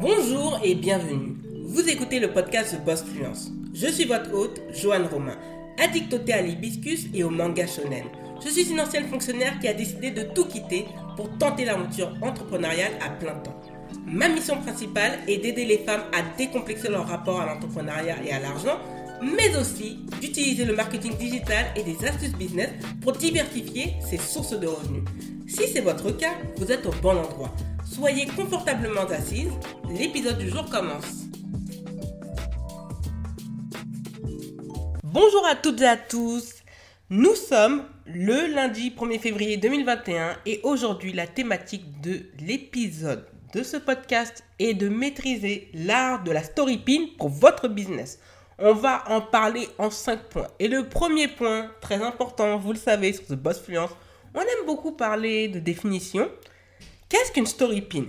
Bonjour et bienvenue. Vous écoutez le podcast The Boss Fluence. Je suis votre hôte, Joanne Romain, addict au thé à l'hibiscus et au manga shonen. Je suis une ancienne fonctionnaire qui a décidé de tout quitter pour tenter l'aventure entrepreneuriale à plein temps. Ma mission principale est d'aider les femmes à décomplexer leur rapport à l'entrepreneuriat et à l'argent, mais aussi d'utiliser le marketing digital et des astuces business pour diversifier ses sources de revenus. Si c'est votre cas, vous êtes au bon endroit. Soyez confortablement assise, l'épisode du jour commence. Bonjour à toutes et à tous. Nous sommes le lundi 1er février 2021 et aujourd'hui la thématique de l'épisode de ce podcast est de maîtriser l'art de la story pin pour votre business. On va en parler en 5 points. Et le premier point, très important, vous le savez sur The Boss Fluence, on aime beaucoup parler de définition. Qu'est-ce qu'une story pin?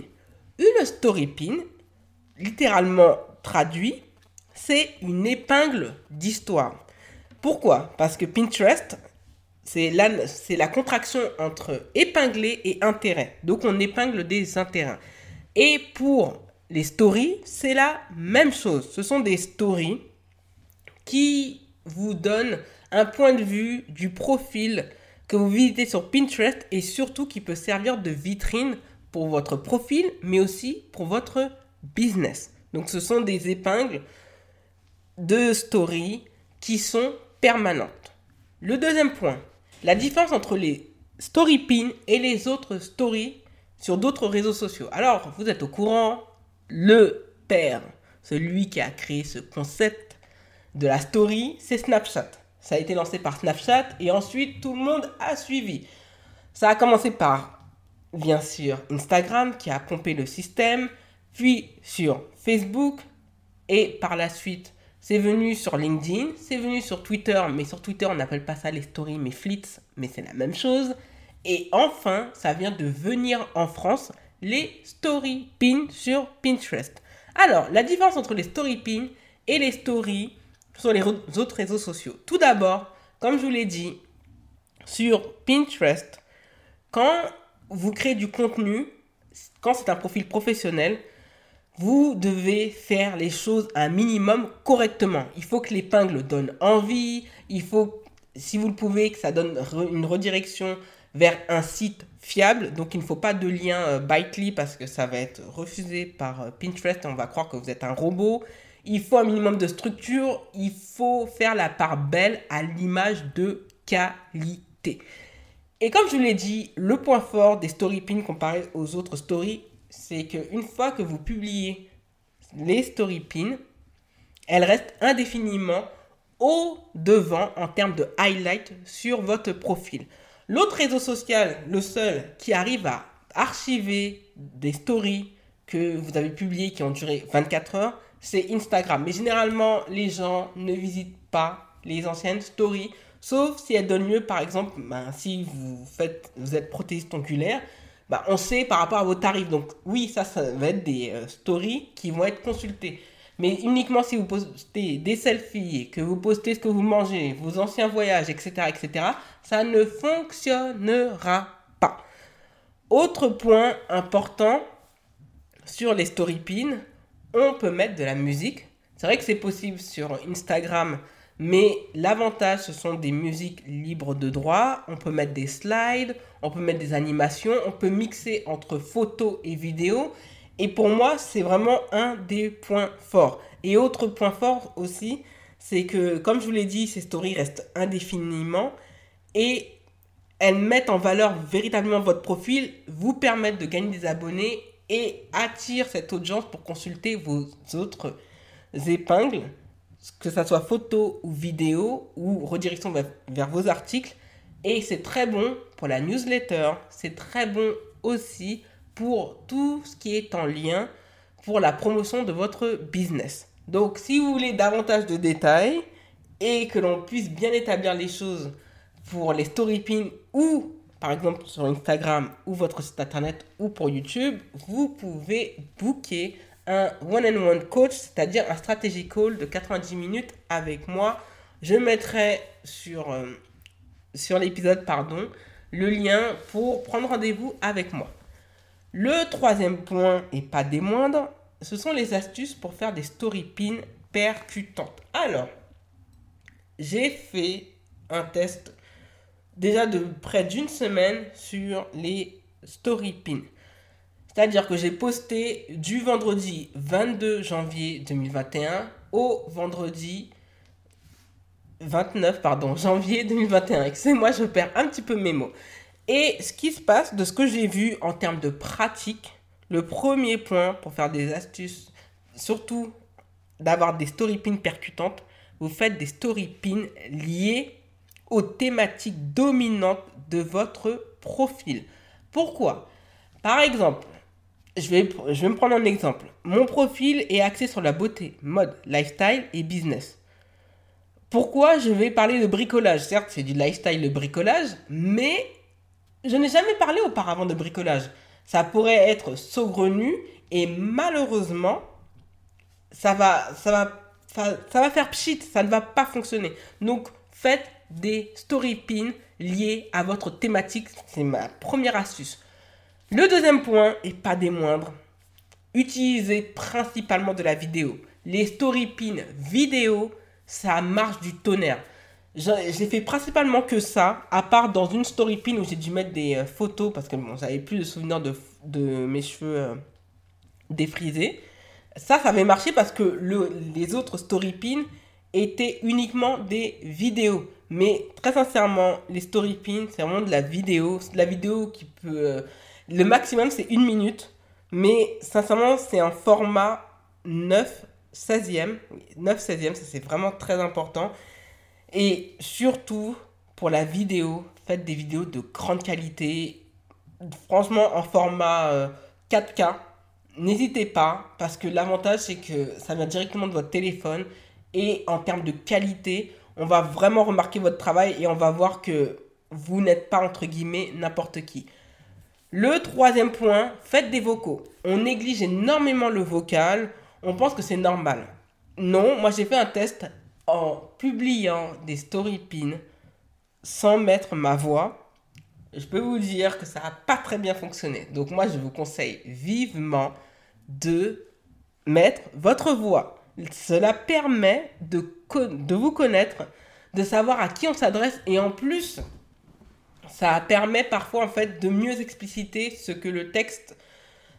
Une story pin, littéralement traduit, c'est une épingle d'histoire. Pourquoi? Parce que Pinterest, c'est la, la contraction entre épingler et intérêt. Donc on épingle des intérêts. Et pour les stories, c'est la même chose. Ce sont des stories qui vous donnent un point de vue du profil que vous visitez sur Pinterest et surtout qui peut servir de vitrine pour votre profil, mais aussi pour votre business. Donc ce sont des épingles de story qui sont permanentes. Le deuxième point, la différence entre les story pins et les autres stories sur d'autres réseaux sociaux. Alors, vous êtes au courant, le père, celui qui a créé ce concept de la story, c'est Snapchat. Ça a été lancé par Snapchat et ensuite tout le monde a suivi. Ça a commencé par bien sûr Instagram qui a pompé le système, puis sur Facebook, et par la suite, c'est venu sur LinkedIn, c'est venu sur Twitter, mais sur Twitter, on n'appelle pas ça les stories, mais flits, mais c'est la même chose. Et enfin, ça vient de venir en France, les story pins sur Pinterest. Alors, la différence entre les story pins et les stories sur les autres réseaux sociaux. Tout d'abord, comme je vous l'ai dit, sur Pinterest, quand vous créez du contenu, quand c'est un profil professionnel, vous devez faire les choses un minimum correctement. Il faut que l'épingle donne envie, il faut, si vous le pouvez, que ça donne une redirection vers un site fiable. Donc il ne faut pas de lien euh, Bitely parce que ça va être refusé par euh, Pinterest on va croire que vous êtes un robot. Il faut un minimum de structure, il faut faire la part belle à l'image de qualité. Et comme je vous l'ai dit, le point fort des story pins comparé aux autres stories, c'est qu'une fois que vous publiez les story pins, elles restent indéfiniment au devant en termes de highlight sur votre profil. L'autre réseau social, le seul qui arrive à archiver des stories que vous avez publiées qui ont duré 24 heures, c'est Instagram. Mais généralement, les gens ne visitent pas les anciennes stories Sauf si elle donne mieux, par exemple, ben, si vous, faites, vous êtes prothésiste ongulaire, ben, on sait par rapport à vos tarifs. Donc oui, ça, ça va être des euh, stories qui vont être consultées. Mais uniquement si vous postez des selfies, que vous postez ce que vous mangez, vos anciens voyages, etc., etc., ça ne fonctionnera pas. Autre point important sur les story pins, on peut mettre de la musique. C'est vrai que c'est possible sur Instagram mais l'avantage, ce sont des musiques libres de droit. On peut mettre des slides, on peut mettre des animations, on peut mixer entre photos et vidéos. Et pour moi, c'est vraiment un des points forts. Et autre point fort aussi, c'est que, comme je vous l'ai dit, ces stories restent indéfiniment et elles mettent en valeur véritablement votre profil, vous permettent de gagner des abonnés et attirent cette audience pour consulter vos autres épingles que ça soit photo ou vidéo ou redirection vers, vos articles. Et c'est très bon pour la newsletter, c'est très bon aussi pour tout ce qui est en lien pour la promotion de votre business. Donc si vous voulez davantage de détails et que l'on puisse bien établir les choses pour les story pins ou par exemple sur Instagram ou votre site internet ou pour YouTube, vous pouvez booker un one-on-one coach, c'est-à-dire un strategy call de 90 minutes avec moi. Je mettrai sur, euh, sur l'épisode pardon, le lien pour prendre rendez-vous avec moi. Le troisième point, et pas des moindres, ce sont les astuces pour faire des story pins percutantes. Alors, j'ai fait un test déjà de près d'une semaine sur les story pins. C'est-à-dire que j'ai posté du vendredi 22 janvier 2021 au vendredi 29 pardon, janvier 2021. Excusez-moi, je perds un petit peu mes mots. Et ce qui se passe, de ce que j'ai vu en termes de pratique, le premier point pour faire des astuces, surtout d'avoir des story pins percutantes, vous faites des story pins liés aux thématiques dominantes de votre profil. Pourquoi? Par exemple, je vais, je vais me prendre un exemple. Mon profil est axé sur la beauté, mode, lifestyle et business. Pourquoi je vais parler de bricolage? Certes, c'est du lifestyle, le bricolage, mais je n'ai jamais parlé auparavant de bricolage. Ça pourrait être saugrenu et malheureusement, ça va, va faire pchit, ça ne va pas fonctionner. Donc, faites des story pins liés à votre thématique. C'est ma première astuce. Le deuxième point, et pas des moindres, utilisez principalement de la vidéo. Les story pins vidéo, ça marche du tonnerre. J'ai fait principalement que ça, à part dans une story pin où j'ai dû mettre des euh, photos parce que bon, j'avais plus de souvenirs de, mes cheveux euh, défrisés. Ça, ça avait marché parce que le, les autres story pins étaient uniquement des vidéos. Mais très sincèrement, les story pins, c'est vraiment de la vidéo. C'est de la vidéo qui peut. Euh, le maximum, c'est une minute. Mais sincèrement, c'est un format 9 16e. 9 16e, ça c'est vraiment très important. Et surtout, pour la vidéo, faites des vidéos de grande qualité. Franchement, en format 4K. Euh, N'hésitez pas, parce que l'avantage, c'est que ça vient directement de votre téléphone. Et en termes de qualité, on va vraiment remarquer votre travail et on va voir que vous n'êtes pas, entre guillemets, n'importe qui. Le troisième point, faites des vocaux. On néglige énormément le vocal. On pense que c'est normal. Non, moi j'ai fait un test en publiant des story pins sans mettre ma voix, je peux vous dire que ça n'a pas très bien fonctionné. Donc moi, je vous conseille vivement de mettre votre voix. Cela permet de, de vous connaître, de savoir à qui on s'adresse et en plus, ça permet parfois en fait de mieux expliciter ce que le texte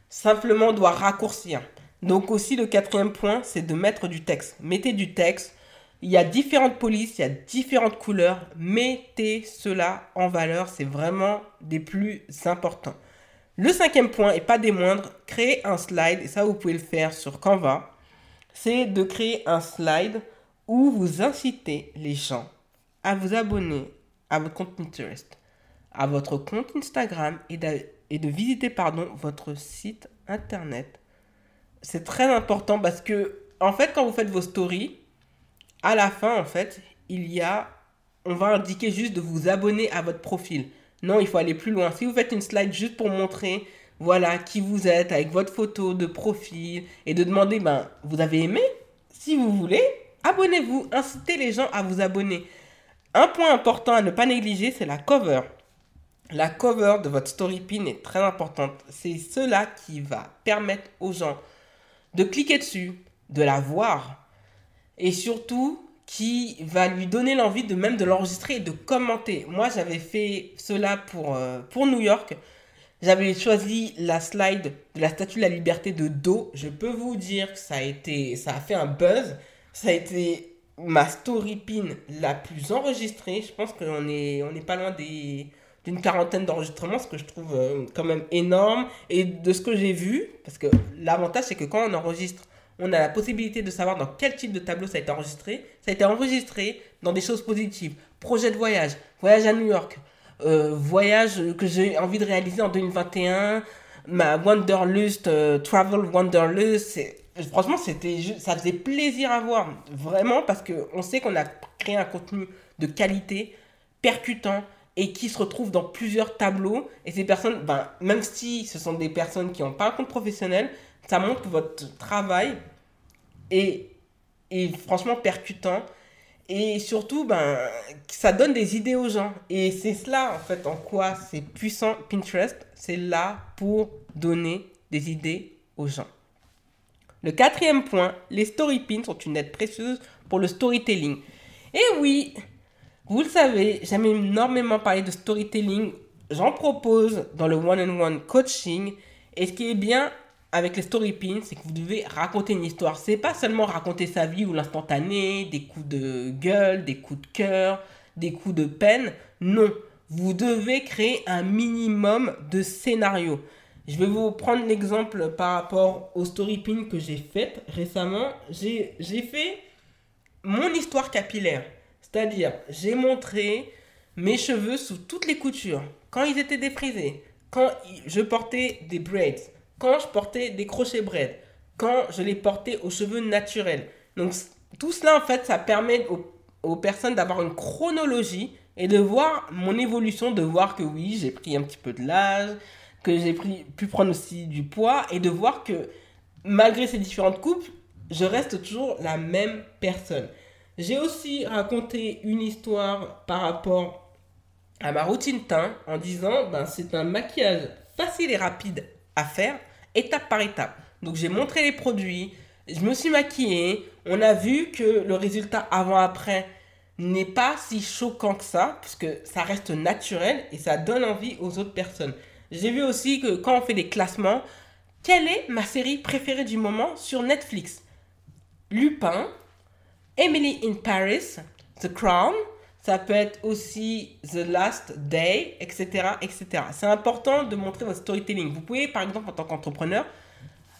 simplement doit raccourcir. Donc aussi le quatrième point, c'est de mettre du texte. Mettez du texte, il y a différentes polices, il y a différentes couleurs. Mettez cela en valeur, c'est vraiment des plus importants. Le cinquième point, et pas des moindres, créer un slide, et ça vous pouvez le faire sur Canva, c'est de créer un slide où vous incitez les gens à vous abonner à votre compte Pinterest, à votre compte Instagram et de, visiter pardon, votre site internet. C'est très important parce que, en fait, quand vous faites vos stories, à la fin, en fait, il y a, on va indiquer juste de vous abonner à votre profil. Non, il faut aller plus loin. Si vous faites une slide juste pour montrer, voilà, qui vous êtes avec votre photo de profil et de demander, ben, vous avez aimé? Si vous voulez, abonnez-vous. Incitez les gens à vous abonner. Un point important à ne pas négliger, c'est la cover. La cover de votre story pin est très importante. C'est cela qui va permettre aux gens de cliquer dessus, de la voir, et surtout qui va lui donner l'envie de même de l'enregistrer et de commenter. Moi, j'avais fait cela pour, euh, pour New York. J'avais choisi la slide de la Statue de la Liberté de dos. Je peux vous dire que ça a, été, ça a fait un buzz. Ça a été ma story pin la plus enregistrée. Je pense qu'on n'est on est pas loin des, d'une quarantaine d'enregistrements, ce que je trouve euh, quand même énorme. Et de ce que j'ai vu, parce que l'avantage c'est que quand on enregistre on a la possibilité de savoir dans quel type de tableau ça a été enregistré. Ça a été enregistré dans des choses positives. Projet de voyage, voyage à New York, euh, voyage que j'ai envie de réaliser en 2021, ma Wanderlust, euh, Travel Wanderlust. Franchement, c'était, ça faisait plaisir à voir, vraiment, parce qu'on sait qu'on a créé un contenu de qualité, percutant, et qui se retrouve dans plusieurs tableaux. Et ces personnes, ben, même si ce sont des personnes qui n'ont pas un compte professionnel, ça montre que votre travail est, franchement percutant. Et surtout, ben, ça donne des idées aux gens. Et c'est cela, en fait, en quoi c'est puissant Pinterest. C'est là pour donner des idées aux gens. Le quatrième point, les story pins sont une aide précieuse pour le storytelling. Et oui, vous le savez, j'aime énormément parler de storytelling. J'en propose dans le one-on-one coaching. Et ce qui est bien avec les story pins, c'est que vous devez raconter une histoire. C'est pas seulement raconter sa vie ou l'instantané, des coups de gueule, des coups de cœur, des coups de peine. Non, vous devez créer un minimum de scénarios. Je vais vous prendre l'exemple par rapport au story pin que j'ai fait récemment. J'ai fait mon histoire capillaire. C'est-à-dire, j'ai montré mes cheveux sous toutes les coutures, quand ils étaient défrisés, quand je portais des braids, quand je portais des crochets braids, quand je les portais aux cheveux naturels. Donc tout cela, en fait, ça permet aux, personnes d'avoir une chronologie et de voir mon évolution, de voir que oui, j'ai pris un petit peu de l'âge, que j'ai pu prendre aussi du poids et de voir que malgré ces différentes coupes, je reste toujours la même personne. J'ai aussi raconté une histoire par rapport à ma routine teint en disant ben, c'est un maquillage facile et rapide à faire, étape par étape. Donc j'ai montré les produits, je me suis maquillée, on a vu que le résultat avant-après n'est pas si choquant que ça, puisque ça reste naturel et ça donne envie aux autres personnes. J'ai vu aussi que quand on fait des classements, quelle est ma série préférée du moment sur Netflix? Lupin, Emily in Paris, The Crown, ça peut être aussi The Last Day, etc. etc. C'est important de montrer votre storytelling. Vous pouvez, par exemple, en tant qu'entrepreneur,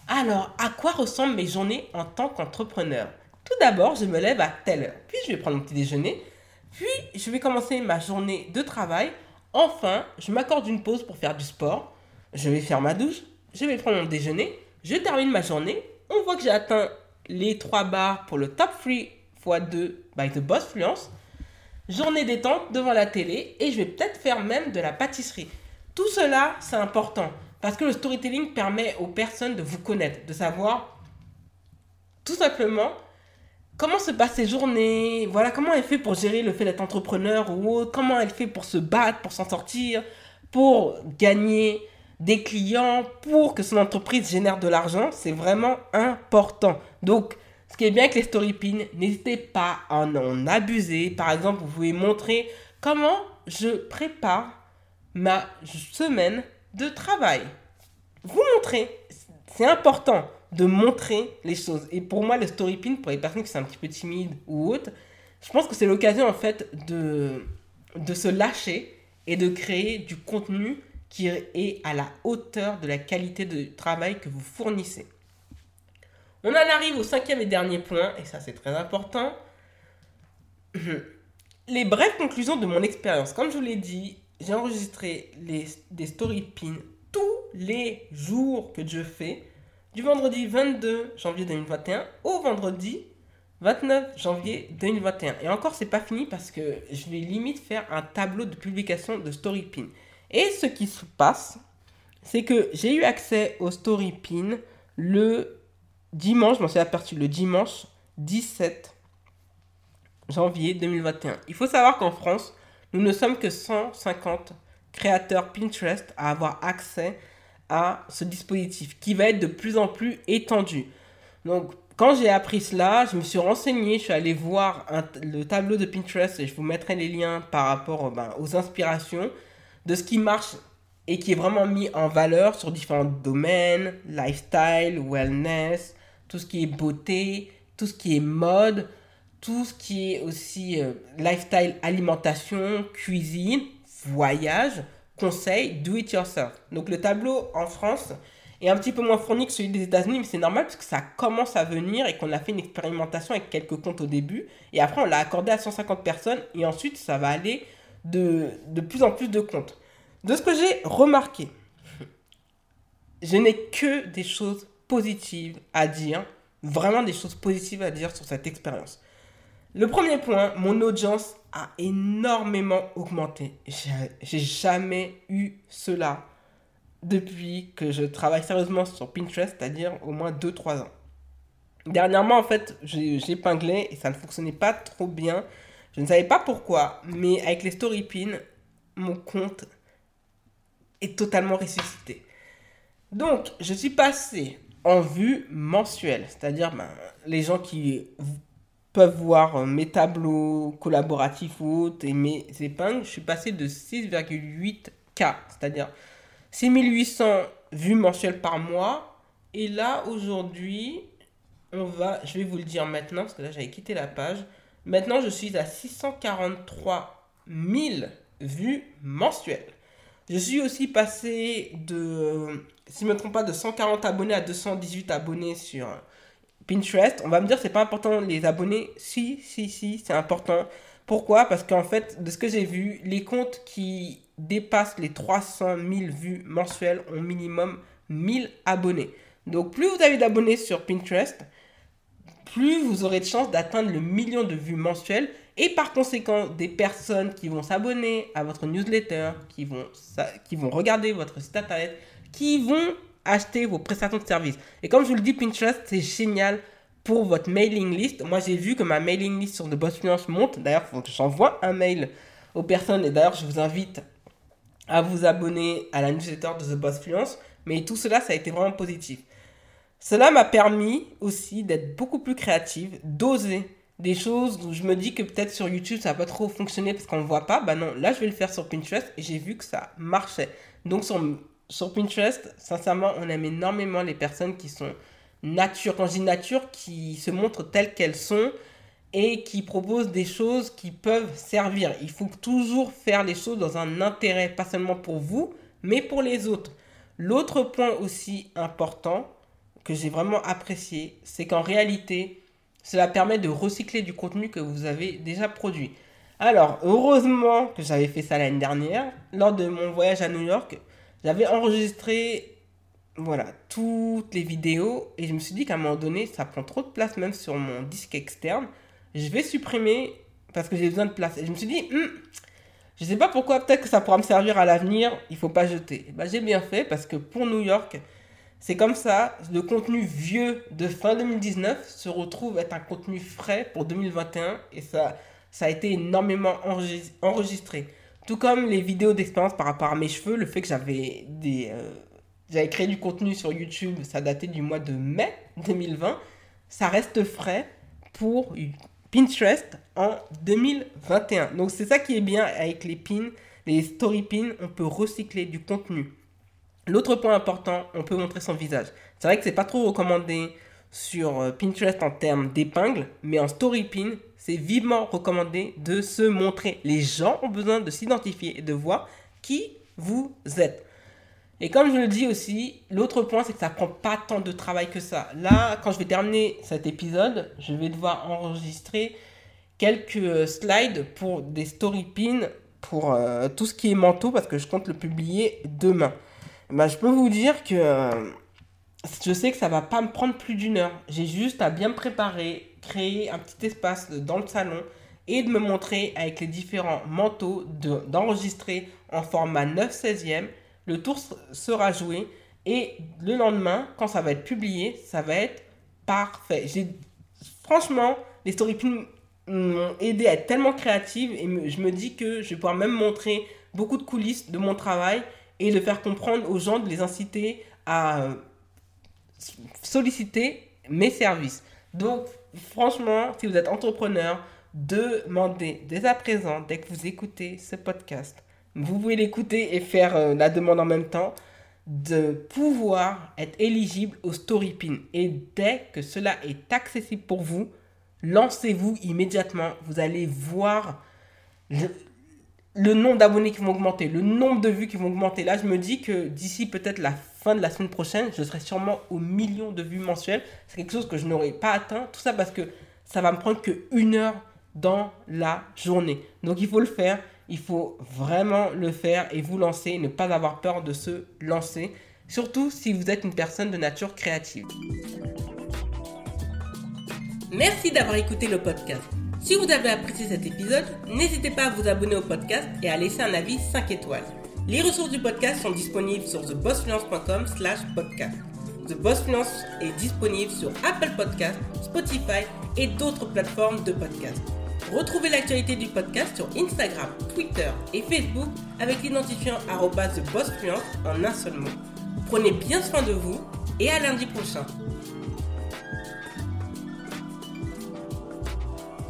alors, à quoi ressemblent mes journées en tant qu'entrepreneur? Tout d'abord, je me lève à telle heure. Puis, je vais prendre mon petit déjeuner. Puis, je vais commencer ma journée de travail. Enfin, je m'accorde une pause pour faire du sport. Je vais faire ma douche. Je vais prendre mon déjeuner. Je termine ma journée. On voit que j'ai atteint les 3 barres pour le top 3 x2 by The Boss Fluence. Journée détente devant la télé et je vais peut-être faire même de la pâtisserie. Tout cela, c'est important parce que le storytelling permet aux personnes de vous connaître, de savoir tout simplement comment se passent ses journées, voilà comment elle fait pour gérer le fait d'être entrepreneur ou autre, comment elle fait pour se battre, pour s'en sortir, pour gagner des clients, pour que son entreprise génère de l'argent, c'est vraiment important. Donc, ce qui est bien avec les story pins, n'hésitez pas à en abuser. Par exemple, vous pouvez montrer comment je prépare ma semaine de travail. Vous montrez. C'est important de montrer les choses. Et pour moi, le story pin, pour les personnes qui sont un petit peu timides ou autres, je pense que c'est l'occasion en fait de, de se lâcher et de créer du contenu qui est à la hauteur de la qualité de travail que vous fournissez. On en arrive au cinquième et dernier point, et ça c'est très important. Les brèves conclusions de mon expérience. Comme je vous l'ai dit, j'ai enregistré les, des story pins tous les jours que je fais, du vendredi 22 janvier 2021 au vendredi 29 janvier 2021. Et encore, c'est pas fini parce que je vais limite faire un tableau de publication de story pin. Et ce qui se passe, c'est que j'ai eu accès au story pin le dimanche, je m'en suis aperçu le dimanche 17 janvier 2021. Il faut savoir qu'en France, nous ne sommes que 150 créateurs Pinterest à avoir accès à ce dispositif qui va être de plus en plus étendu. Donc, quand j'ai appris cela, je me suis renseigné, je suis allé voir le tableau de Pinterest et je vous mettrai les liens par rapport ben, aux inspirations de ce qui marche et qui est vraiment mis en valeur sur différents domaines, lifestyle, wellness, tout ce qui est beauté, tout ce qui est mode, tout ce qui est aussi euh, lifestyle, alimentation, cuisine, voyage, conseil, do it yourself. Donc le tableau en France est un petit peu moins fourni que celui des États-Unis, mais c'est normal parce que ça commence à venir et qu'on a fait une expérimentation avec quelques comptes au début. Et après, on l'a accordé à 150 personnes et ensuite, ça va aller de, de plus en plus de comptes. De ce que j'ai remarqué, je n'ai que des choses positives à dire, vraiment des choses positives à dire sur cette expérience. Le premier point, mon audience a énormément augmenté. J'ai jamais eu cela depuis que je travaille sérieusement sur Pinterest, c'est-à-dire au moins 2-3 ans. Dernièrement, en fait, j'épinglais et ça ne fonctionnait pas trop bien. Je ne savais pas pourquoi, mais avec les story pins, mon compte est totalement ressuscité. Donc, je suis passé en vue mensuelle. C'est-à-dire ben, les gens qui peuvent voir mes tableaux collaboratifs ou autres et mes épingles, je suis passé de 6,8K, c'est-à-dire 6800 vues mensuelles par mois. Et là, aujourd'hui, on va, je vais vous le dire maintenant, parce que là, j'avais quitté la page. Maintenant, je suis à 643 000 vues mensuelles. Je suis aussi passé de, si je me trompe pas, de 140 abonnés à 218 abonnés sur Pinterest. On va me dire, c'est pas important les abonnés. Si, si, si, c'est important. Pourquoi? Parce qu'en fait, de ce que j'ai vu, les comptes qui dépassent les 300 000 vues mensuelles ont minimum 1000 abonnés. Donc, plus vous avez d'abonnés sur Pinterest, plus vous aurez de chances d'atteindre le million de vues mensuelles et par conséquent des personnes qui vont s'abonner à votre newsletter, qui vont, qui vont regarder votre site internet, qui vont acheter vos prestations de services. Et comme je vous le dis, Pinterest, c'est génial pour votre mailing list. Moi, j'ai vu que ma mailing list sur The Boss Fluence monte. D'ailleurs, j'envoie un mail aux personnes. Et d'ailleurs, je vous invite à vous abonner à la newsletter de The Boss Fluence. Mais tout cela, ça a été vraiment positif. Cela m'a permis aussi d'être beaucoup plus créative, d'oser des choses où je me dis que peut-être sur YouTube ça va pas trop fonctionner parce qu'on ne voit pas. Bah non, là je vais le faire sur Pinterest et j'ai vu que ça marchait. Donc sur, sur Pinterest, sincèrement, on aime énormément les personnes qui sont nature. Quand je dis nature, qui se montrent telles qu'elles sont et qui proposent des choses qui peuvent servir. Il faut toujours faire les choses dans un intérêt, pas seulement pour vous, mais pour les autres. L'autre point aussi important, que j'ai vraiment apprécié, c'est qu'en réalité, cela permet de recycler du contenu que vous avez déjà produit. Alors, heureusement que j'avais fait ça l'année dernière. Lors de mon voyage à New York, j'avais enregistré voilà, toutes les vidéos et je me suis dit qu'à un moment donné, ça prend trop de place même sur mon disque externe. Je vais supprimer parce que j'ai besoin de place. Et je me suis dit, je hmm, je sais pas pourquoi, peut-être que ça pourra me servir à l'avenir, il faut pas jeter. Bah, j'ai bien fait parce que pour New York, c'est comme ça, le contenu vieux de fin 2019 se retrouve être un contenu frais pour 2021 et ça, ça a été énormément enregistré. Tout comme les vidéos d'expérience par rapport à mes cheveux, le fait que j'avais des... Euh, j'avais créé du contenu sur YouTube, ça datait du mois de mai 2020, ça reste frais pour Pinterest en 2021. Donc c'est ça qui est bien avec les pins, les story pins, on peut recycler du contenu. L'autre point important, on peut montrer son visage. C'est vrai que c'est pas trop recommandé sur euh, Pinterest en termes d'épingles, mais en story pin, c'est vivement recommandé de se montrer. Les gens ont besoin de s'identifier et de voir qui vous êtes. Et comme je le dis aussi, l'autre point, c'est que ça prend pas tant de travail que ça. Là, quand je vais terminer cet épisode, je vais devoir enregistrer quelques euh, slides pour des story pins pour euh, tout ce qui est manteau parce que je compte le publier demain. Bah, je peux vous dire que euh, je sais que ça va pas me prendre plus d'une heure. J'ai juste à bien me préparer, créer un petit espace dans le salon et de me montrer avec les différents manteaux, d'enregistrer en format 9 16e. Le tour sera joué et le lendemain, quand ça va être publié, ça va être parfait. Franchement, les storypins m'ont aidé à être tellement créative et je me dis que je vais pouvoir même montrer beaucoup de coulisses de mon travail et de faire comprendre aux gens, de les inciter à solliciter mes services. Donc, franchement, si vous êtes entrepreneur, demandez dès à présent, dès que vous écoutez ce podcast, vous pouvez l'écouter et faire euh, la demande en même temps, de pouvoir être éligible au StoryPin. Et dès que cela est accessible pour vous, lancez-vous immédiatement. Vous allez voir le nombre d'abonnés qui vont augmenter, le nombre de vues qui vont augmenter. Là, je me dis que d'ici peut-être la fin de la semaine prochaine, je serai sûrement au million de vues mensuelles. C'est quelque chose que je n'aurais pas atteint. Tout ça parce que ça va me prendre que une heure dans la journée. Donc il faut le faire. Il faut vraiment le faire et vous lancer, ne pas avoir peur de se lancer. Surtout si vous êtes une personne de nature créative. Merci d'avoir écouté le podcast. Si vous avez apprécié cet épisode, n'hésitez pas à vous abonner au podcast et à laisser un avis 5 étoiles. Les ressources du podcast sont disponibles sur thebossfluence.com slash podcast. The Boss est disponible sur Apple Podcast, Spotify et d'autres plateformes de podcast. Retrouvez l'actualité du podcast sur Instagram, Twitter et Facebook avec l'identifiant TheBossFluence en un seul mot. Prenez bien soin de vous et à lundi prochain.